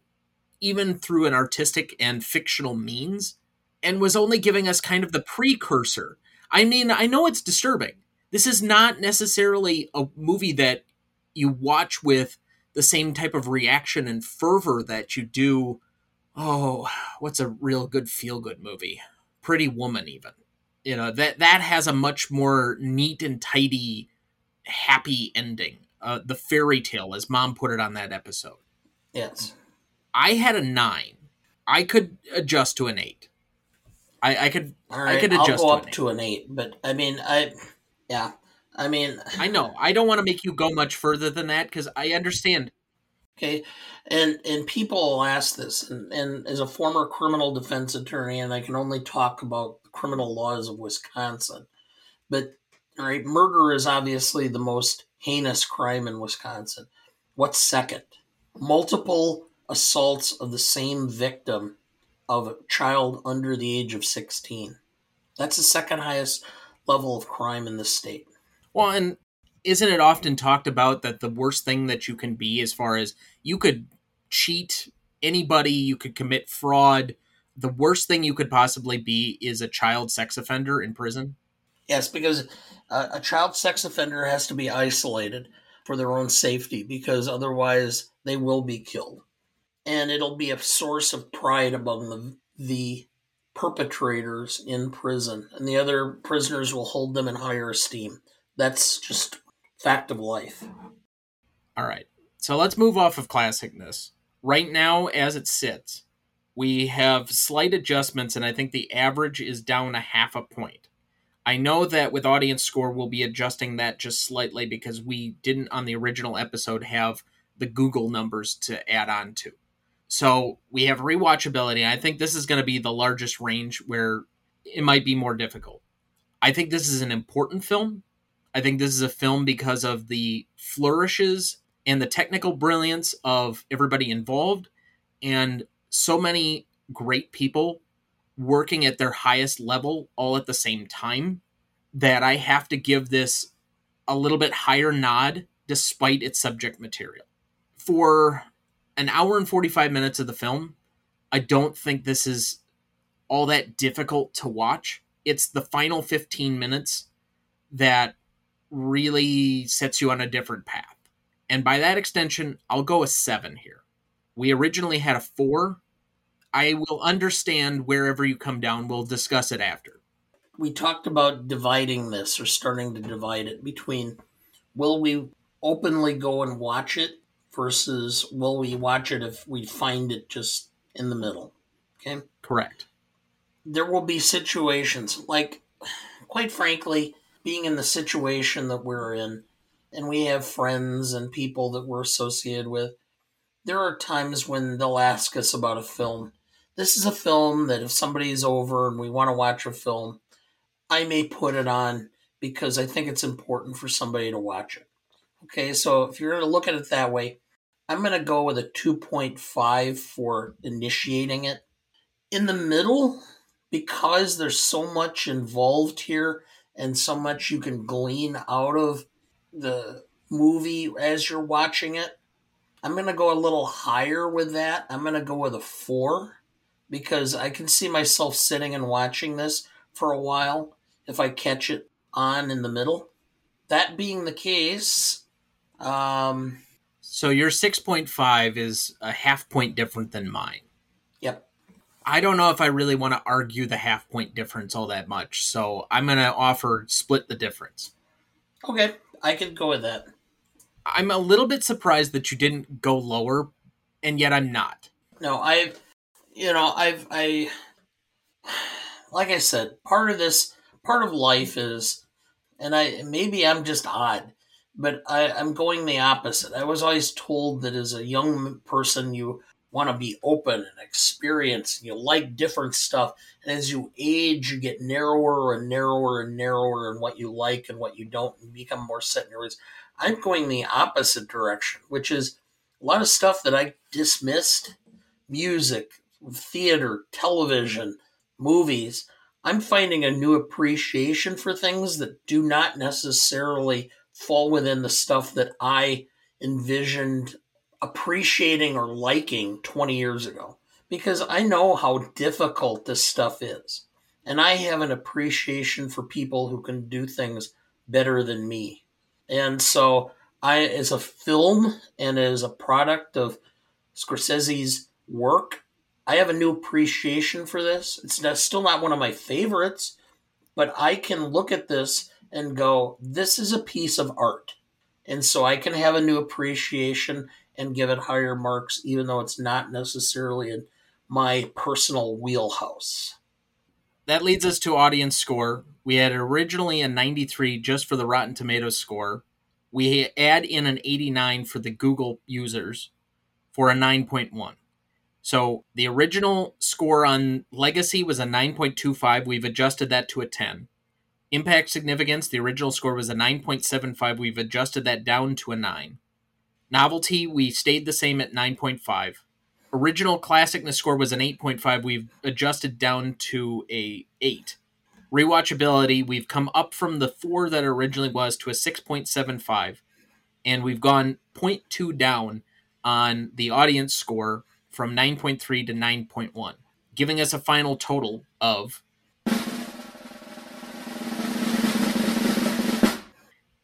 even through an artistic and fictional means and was only giving us kind of the precursor. I mean, I know it's disturbing. This is not necessarily a movie that you watch with the same type of reaction and fervor that you do. Oh, what's a real good feel good movie? Pretty Woman, even. You know that that has a much more neat and tidy, happy ending. Uh, the fairy tale, as Mom put it on that episode. Yes. I had a nine. I could adjust to an eight. I, I could. Right, I could I'll adjust go to up an to an eight, but I mean, I, yeah, I mean, I know. I don't want to make you go much further than that because I understand. Okay, and and people will ask this, and, and as a former criminal defense attorney, and I can only talk about criminal laws of Wisconsin, but all right, murder is obviously the most heinous crime in Wisconsin. What's second? Multiple assaults of the same victim of a child under the age of 16. That's the second highest level of crime in the state. Well, and isn't it often talked about that the worst thing that you can be, as far as you could cheat anybody, you could commit fraud. The worst thing you could possibly be is a child sex offender in prison. Yes, because a, a child sex offender has to be isolated for their own safety because otherwise they will be killed. And it'll be a source of pride among the, the perpetrators in prison, and the other prisoners will hold them in higher esteem. That's just fact of life. All right. So let's move off of classicness. Right now, as it sits, we have slight adjustments, and I think the average is down a half a point. I know that with audience score, we'll be adjusting that just slightly because we didn't on the original episode have the Google numbers to add on to. So we have rewatchability. I think this is going to be the largest range where it might be more difficult. I think this is an important film. I think this is a film because of the flourishes and the technical brilliance of everybody involved and so many great people working at their highest level all at the same time that I have to give this a little bit higher nod despite its subject material. For an hour and 45 minutes of the film, I don't think this is all that difficult to watch. It's the final 15 minutes that really sets you on a different path. And by that extension, I'll go a seven here. We originally had a four. I will understand wherever you come down. We'll discuss it after. We talked about dividing this or starting to divide it between will we openly go and watch it versus will we watch it if we find it just in the middle. Okay? Correct. There will be situations like, quite frankly, being in the situation that we're in, and we have friends and people that we're associated with, there are times when they'll ask us about a film. This is a film that if somebody is over and we want to watch a film, I may put it on because I think it's important for somebody to watch it. Okay, so if you're going to look at it that way, I'm going to go with a 2.5 for initiating it. In the middle, because there's so much involved here and so much you can glean out of the movie as you're watching it, I'm going to go a little higher with that. I'm going to go with a 4 because I can see myself sitting and watching this for a while if I catch it on in the middle. That being the case, um, so your 6.5 is a half point different than mine. Yep. I don't know if I really want to argue the half point difference all that much, so I'm going to offer split the difference. Okay, I can go with that. I'm a little bit surprised that you didn't go lower, and yet I'm not. No, I've, you know, I've, I, like I said, part of this, part of life is, and I, maybe I'm just odd but I, I'm going the opposite. I was always told that as a young person, you want to be open and experience, and you like different stuff. And as you age, you get narrower and narrower and narrower in what you like and what you don't, and become more set in your ways. I'm going the opposite direction, which is a lot of stuff that I dismissed music, theater, television, movies. I'm finding a new appreciation for things that do not necessarily fall within the stuff that I envisioned appreciating or liking 20 years ago because I know how difficult this stuff is. And I have an appreciation for people who can do things better than me. And so I as a film and as a product of Scorsese's work, I have a new appreciation for this. It's still not one of my favorites, but I can look at this and go, this is a piece of art. And so I can have a new appreciation and give it higher marks, even though it's not necessarily in my personal wheelhouse. That leads us to audience score. We had originally a 93 just for the Rotten Tomatoes score. We add in an 89 for the Google users for a 9.1. So the original score on Legacy was a 9.25. We've adjusted that to a 10. Impact Significance, the original score was a 9.75. We've adjusted that down to a 9. Novelty, we stayed the same at 9.5. Original Classicness score was an 8.5. We've adjusted down to a 8. Rewatchability, we've come up from the 4 that originally was to a 6.75. And we've gone 0.2 down on the audience score from 9.3 to 9.1, giving us a final total of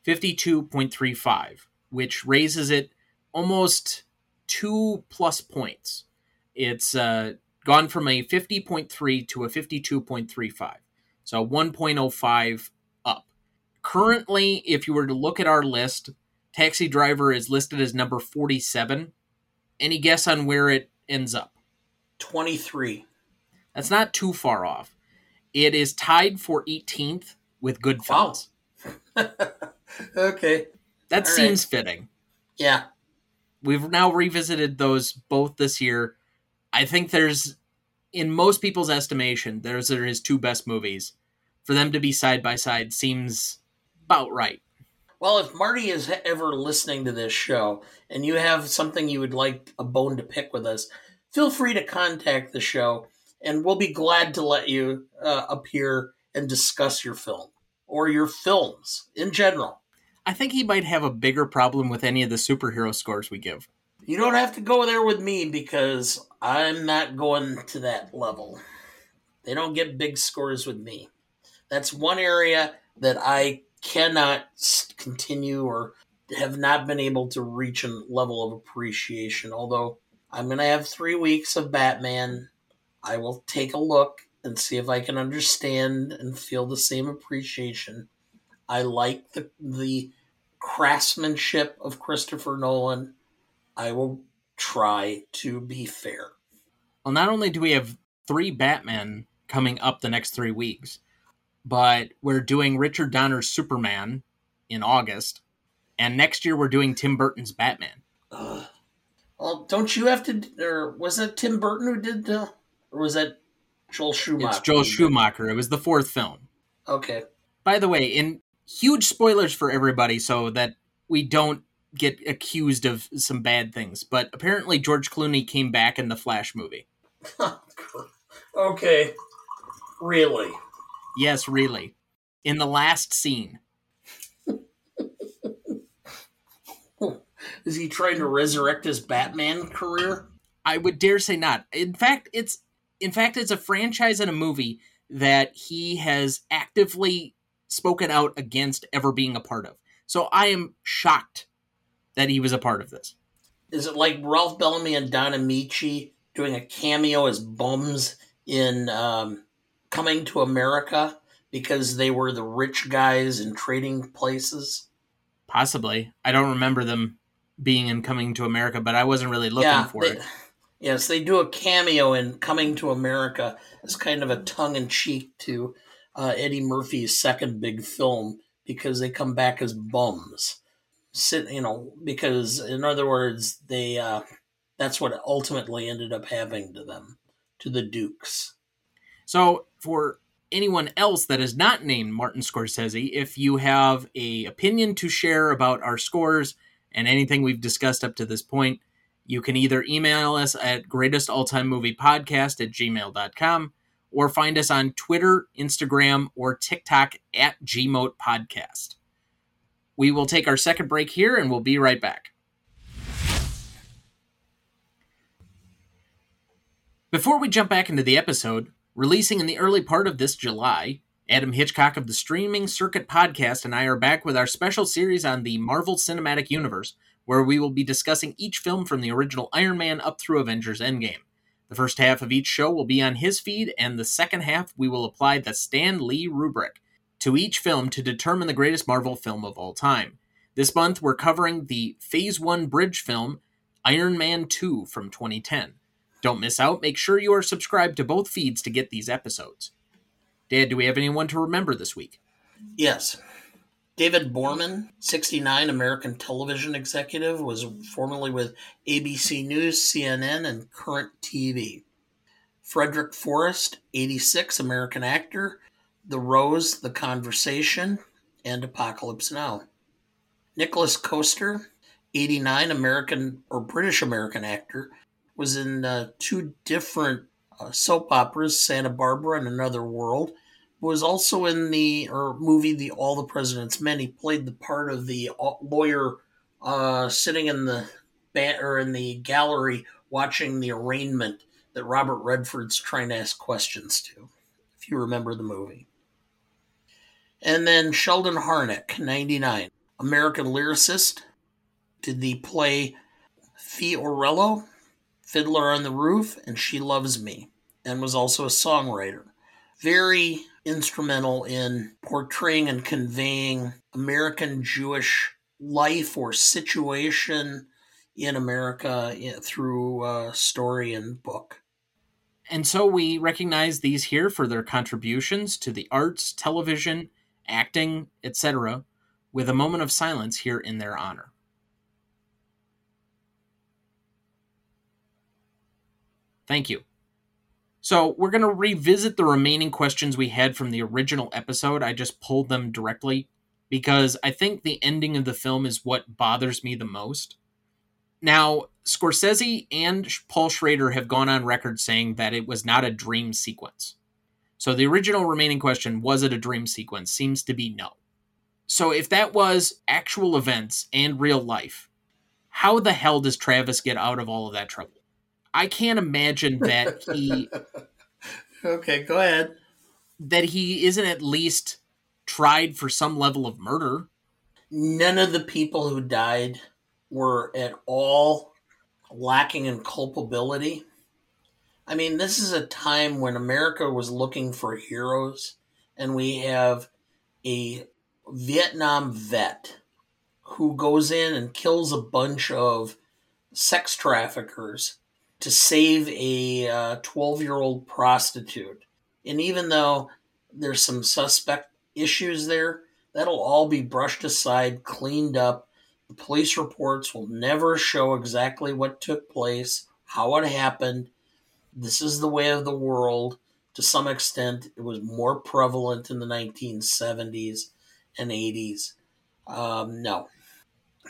52.35, which raises it almost two plus points. It's uh, gone from a 50.3 to a 52.35, so 1.05 up. Currently, if you were to look at our list, Taxi Driver is listed as number 47. Any guess on where it ends up? 23. That's not too far off. It is tied for 18th with Goodfellas. Wow. okay. That All seems right. fitting. Yeah. We've now revisited those both this year. I think there's, in most people's estimation, there's are his two best movies. For them to be side by side seems about right. Well, if Marty is ever listening to this show and you have something you would like a bone to pick with us, feel free to contact the show and we'll be glad to let you uh, appear and discuss your film or your films in general. I think he might have a bigger problem with any of the superhero scores we give. You don't have to go there with me because I'm not going to that level. They don't get big scores with me. That's one area that I cannot continue or have not been able to reach a level of appreciation. Although I'm going to have three weeks of Batman, I will take a look and see if I can understand and feel the same appreciation. I like the the craftsmanship of Christopher Nolan. I will try to be fair. Well, not only do we have three Batman coming up the next three weeks, but we're doing Richard Donner's Superman in August, and next year we're doing Tim Burton's Batman. Ugh. Well, don't you have to? Or was that Tim Burton who did the? Or was that Joel Schumacher? It's Joel Schumacher. It was the fourth film. Okay. By the way, in huge spoilers for everybody so that we don't get accused of some bad things, but apparently George Clooney came back in the Flash movie. okay. Really? Yes, really. In the last scene. Is he trying to resurrect his Batman career? I would dare say not. In fact, it's in fact it's a franchise and a movie that he has actively spoken out against ever being a part of. So I am shocked that he was a part of this. Is it like Ralph Bellamy and Don Ameche doing a cameo as bums in um, Coming to America because they were the rich guys in trading places? Possibly. I don't remember them being in Coming to America, but I wasn't really looking for they- it. Yes, they do a cameo in Coming to America as kind of a tongue in cheek to uh, Eddie Murphy's second big film because they come back as bums. Sit, you know, because in other words, they uh, that's what ultimately ended up having to them, to the Dukes. So, for anyone else that is not named Martin Scorsese, if you have a opinion to share about our scores and anything we've discussed up to this point, you can either email us at greatestalltimemoviepodcast at gmail.com or find us on Twitter, Instagram, or TikTok at GMOAT Podcast. We will take our second break here and we'll be right back. Before we jump back into the episode, releasing in the early part of this July, Adam Hitchcock of the Streaming Circuit podcast and I are back with our special series on the Marvel Cinematic Universe, where we will be discussing each film from the original Iron Man up through Avengers Endgame. The first half of each show will be on his feed, and the second half we will apply the Stan Lee rubric to each film to determine the greatest Marvel film of all time. This month we're covering the Phase 1 bridge film Iron Man 2 from 2010. Don't miss out. Make sure you are subscribed to both feeds to get these episodes. Dad, do we have anyone to remember this week? Yes. David Bohrman, 69 American television executive, was formerly with ABC News, CNN, and Current TV. Frederick Forrest, 86 American actor, The Rose, The Conversation, and Apocalypse Now. Nicholas Coster, 89 American or British American actor, was in uh, two different uh, soap operas, Santa Barbara and Another World, was also in the or movie The All the President's Men. He played the part of the uh, lawyer uh, sitting in the or in the gallery watching the arraignment that Robert Redford's trying to ask questions to, if you remember the movie. And then Sheldon Harnick, 99, American lyricist, did the play Fiorello, Fiddler on the Roof, and She Loves Me, and was also a songwriter. Very instrumental in portraying and conveying American Jewish life or situation in America through uh, story and book. And so we recognize these here for their contributions to the arts, television, acting, etc., with a moment of silence here in their honor. Thank you. So we're going to revisit the remaining questions we had from the original episode. I just pulled them directly because I think the ending of the film is what bothers me the most. Now, Scorsese and Paul Schrader have gone on record saying that it was not a dream sequence. So the original remaining question, was it a dream sequence, seems to be no. So if that was actual events and real life, how the hell does Travis get out of all of that trouble? I can't imagine that he. okay, go ahead. That he isn't at least tried for some level of murder. None of the people who died were at all lacking in culpability. I mean, this is a time when America was looking for heroes, and we have a Vietnam vet who goes in and kills a bunch of sex traffickers to save a 12 uh, year old prostitute. And even though there's some suspect issues there, that'll all be brushed aside, cleaned up. The police reports will never show exactly what took place, how it happened. This is the way of the world. To some extent, it was more prevalent in the 1970s and 80s. Um, no,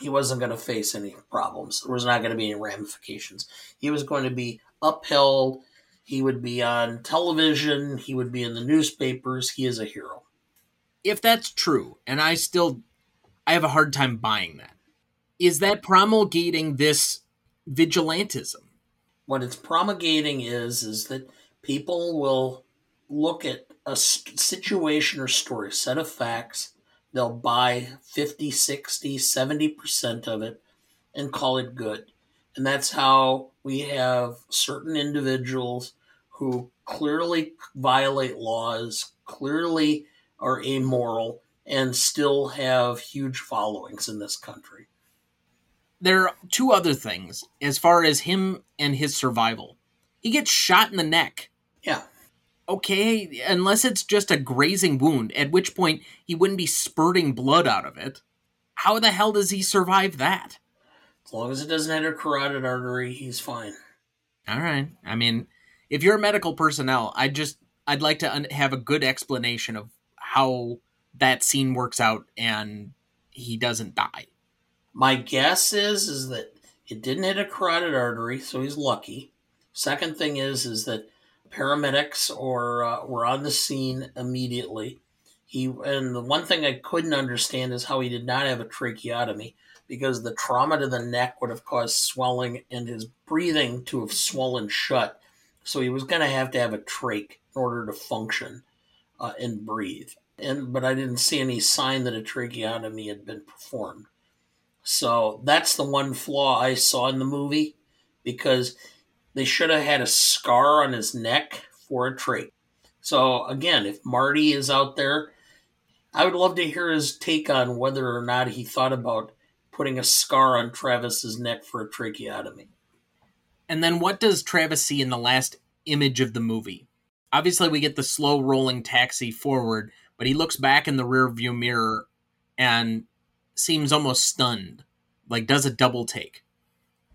he wasn't going to face any problems. There was not going to be any ramifications. He was going to be upheld. He would be on television. He would be in the newspapers. He is a hero. If that's true, and I still, I have a hard time buying that. Is that promulgating this vigilantism? What it's promulgating is is that people will look at a situation or story, set of facts, they'll buy 50, 60, 70% of it and call it good. And that's how we have certain individuals who clearly violate laws, clearly are amoral, and still have huge followings in this country. There are two other things as far as him and his survival. He gets shot in the neck. Yeah okay, unless it's just a grazing wound, at which point he wouldn't be spurting blood out of it. How the hell does he survive that? As long as it doesn't enter carotid artery, he's fine. All right. I mean, if you're medical personnel, I just I'd like to un- have a good explanation of how that scene works out and he doesn't die. My guess is is that it didn't hit a carotid artery, so he's lucky. Second thing is is that paramedics or uh, were on the scene immediately. He and the one thing I couldn't understand is how he did not have a tracheotomy because the trauma to the neck would have caused swelling and his breathing to have swollen shut. So he was going to have to have a trach in order to function uh, and breathe. And but I didn't see any sign that a tracheotomy had been performed. So that's the one flaw I saw in the movie because they should have had a scar on his neck for a trach. So again, if Marty is out there, I would love to hear his take on whether or not he thought about putting a scar on Travis's neck for a tracheotomy. And then what does Travis see in the last image of the movie? Obviously, we get the slow rolling taxi forward, but he looks back in the rear view mirror and seems almost stunned, like does a double take.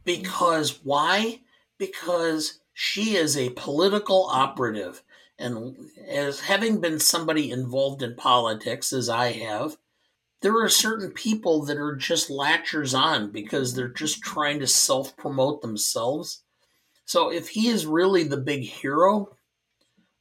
Because why? Because she is a political operative. And as having been somebody involved in politics, as I have, there are certain people that are just latchers on because they're just trying to self promote themselves. So if he is really the big hero,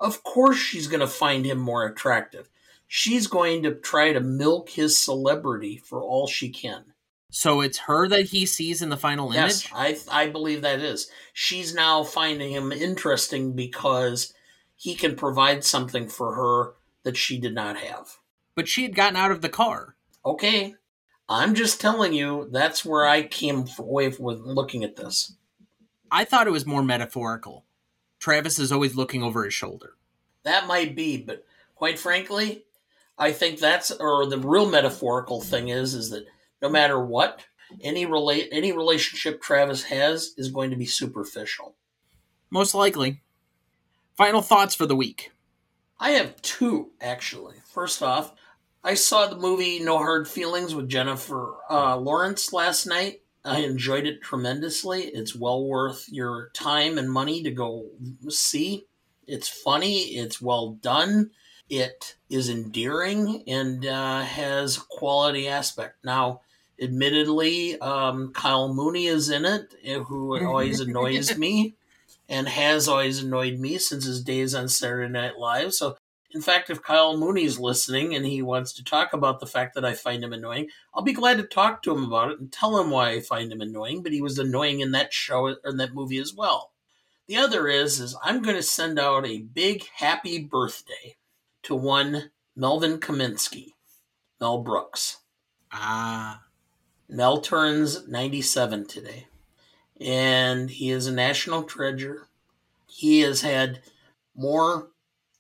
of course she's going to find him more attractive. She's going to try to milk his celebrity for all she can. So it's her that he sees in the final image? Yes, I, I believe that is. She's now finding him interesting because he can provide something for her that she did not have. But she had gotten out of the car. Okay. I'm just telling you, that's where I came away with looking at this. I thought it was more metaphorical. Travis is always looking over his shoulder. That might be, but quite frankly, I think that's or the real metaphorical thing is is that no matter what, any relate any relationship Travis has is going to be superficial. Most likely. Final thoughts for the week. I have two actually. First off, I saw the movie No Hard Feelings with Jennifer uh, Lawrence last night. I enjoyed it tremendously. It's well worth your time and money to go see. It's funny. It's well done. It is endearing and uh, has quality aspect. Now, admittedly, um, Kyle Mooney is in it, eh, who always annoys me and has always annoyed me since his days on Saturday Night Live. So, in fact, if Kyle Mooney's listening and he wants to talk about the fact that I find him annoying, I'll be glad to talk to him about it and tell him why I find him annoying. But he was annoying in that show or in that movie as well. The other is is I'm going to send out a big happy birthday to one Melvin Kaminsky, Mel Brooks. Ah. Mel turns 97 today and he is a national treasure. He has had more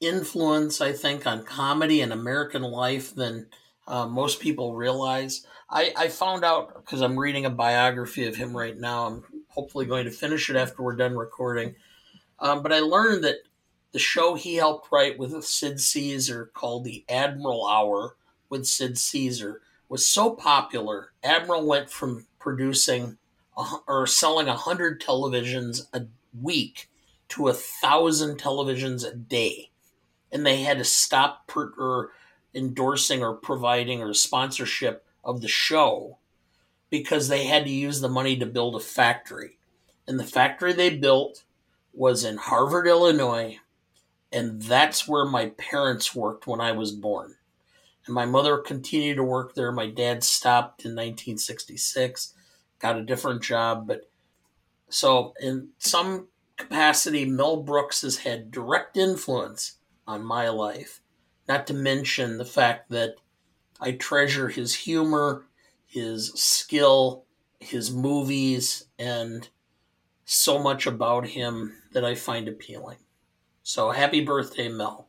influence, I think, on comedy and American life than uh, most people realize. I, I found out because I'm reading a biography of him right now. I'm hopefully going to finish it after we're done recording. Um, but I learned that the show he helped write with Sid Caesar called The Admiral Hour with Sid Caesar was so popular. Admiral went from producing or selling a hundred televisions a week to a thousand televisions a day, and they had to stop per, or endorsing or providing or sponsorship of the show because they had to use the money to build a factory, and the factory they built was in Harvard, Illinois, and that's where my parents worked when I was born. And my mother continued to work there. My dad stopped in 1966 got a different job. But so, in some capacity, Mel Brooks has had direct influence on my life, not to mention the fact that I treasure his humor, his skill, his movies, and so much about him that I find appealing. So happy birthday, Mel.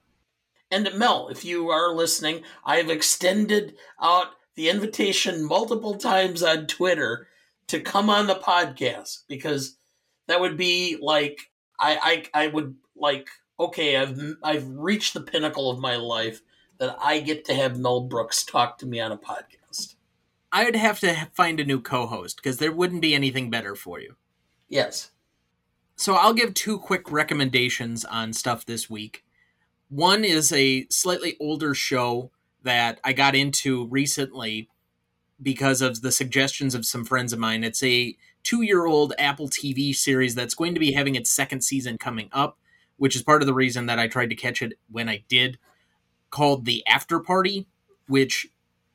And Mel, if you are listening, I have extended out the invitation multiple times on Twitter to come on the podcast because that would be like I I, I would like okay I've I've reached the pinnacle of my life that I get to have Mel Brooks talk to me on a podcast. I would have to find a new co-host because there wouldn't be anything better for you. Yes. So I'll give two quick recommendations on stuff this week. One is a slightly older show that I got into recently because of the suggestions of some friends of mine. It's a two year old Apple TV series that's going to be having its second season coming up. which is part of the reason that I tried to catch it when I did, called The After Party, which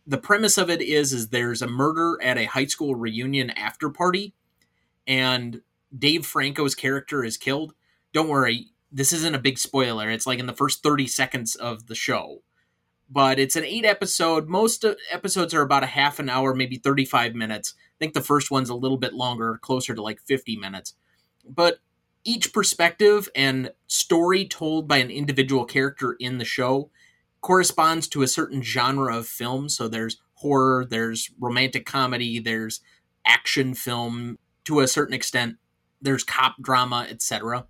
the premise of it is is there's a murder at a high school reunion after party and Dave Franco's character is killed. Don't worry, this isn't a big spoiler. It's like in the first 30 seconds of the show. But it's an 8 episode. Most episodes are about a half an hour, maybe 35 minutes. I think the first one's a little bit longer, closer to like 50 minutes. But each perspective and story told by an individual character in the show corresponds to a certain genre of film. So there's horror, there's romantic comedy, there's action film to a certain extent, there's cop drama, etc.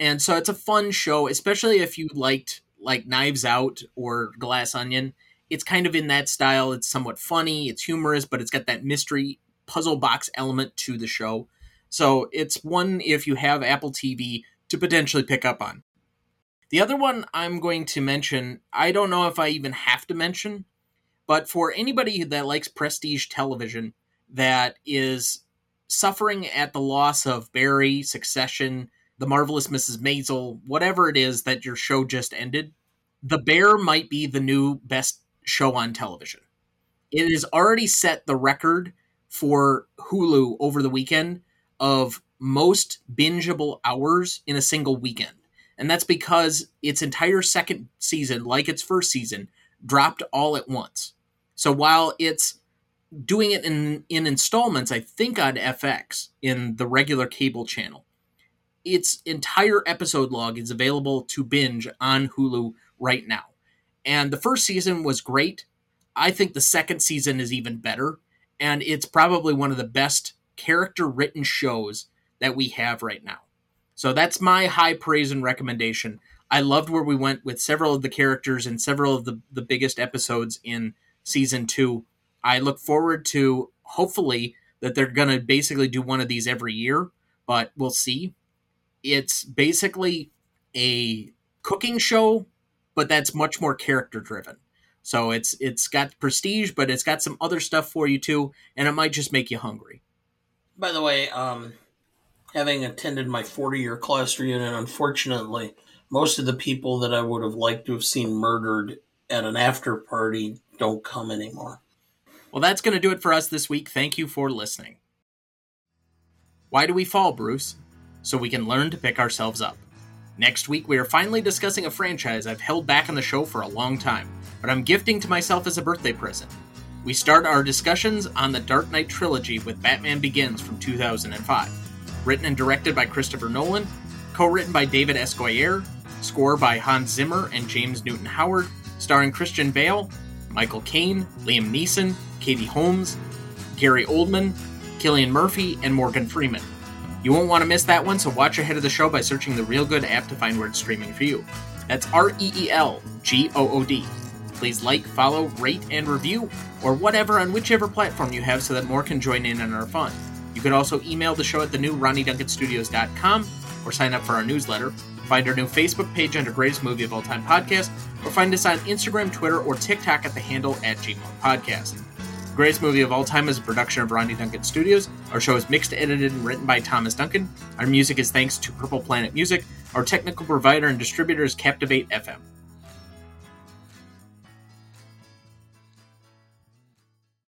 And so it's a fun show, especially if you liked like Knives Out or Glass Onion. It's kind of in that style. It's somewhat funny, it's humorous, but it's got that mystery puzzle box element to the show. So it's one if you have Apple TV to potentially pick up on. The other one I'm going to mention, I don't know if I even have to mention, but for anybody that likes prestige television that is suffering at the loss of Barry, Succession, The Marvelous Mrs. Maisel, whatever it is that your show just ended, The Bear might be the new best show on television. It has already set the record for Hulu over the weekend of most bingeable hours in a single weekend. And that's because its entire second season, like its first season, dropped all at once. So while it's doing it in, in installments, I think on FX in the regular cable channel, its entire episode log is available to binge on Hulu right now. And the first season was great. I think the second season is even better. And it's probably one of the best character written shows that we have right now. So that's my high praise and recommendation. I loved where we went with several of the characters and several of the, the biggest episodes in season two. I look forward to hopefully that they're going to basically do one of these every year, but we'll see. It's basically a cooking show, but that's much more character driven. So it's it's got prestige, but it's got some other stuff for you too, and it might just make you hungry. By the way, um, having attended my 40 year class reunion, unfortunately, most of the people that I would have liked to have seen murdered at an after party don't come anymore. Well, that's going to do it for us this week. Thank you for listening. Why do we fall, Bruce? So we can learn to pick ourselves up. Next week, we are finally discussing a franchise I've held back on the show for a long time, but I'm gifting to myself as a birthday present. We start our discussions on the Dark Knight trilogy with Batman Begins from 2005. Written and directed by Christopher Nolan, co written by David S. Goyer, score by Hans Zimmer and James Newton Howard, starring Christian Bale, Michael Caine, Liam Neeson, Katie Holmes, Gary Oldman, Cillian Murphy, and Morgan Freeman. You won't want to miss that one, so watch ahead of the show by searching the Reelgood app to find where it's streaming for you. That's R E E L G O O D. Please like, follow, rate, and review, or whatever on whichever platform you have so that more can join in on our fun. You could also email the show at the new RonnyDuncanStudios.com or sign up for our newsletter. Find our new Facebook page under Greatest Movie of All Time Podcast, or find us on Instagram, Twitter, or TikTok at the handle at Gmo Podcast. The Greatest Movie of All Time is a production of Ronny Duncan Studios. Our show is mixed, edited, and written by Thomas Duncan. Our music is thanks to Purple Planet Music. Our technical provider and distributor is Captivate FM.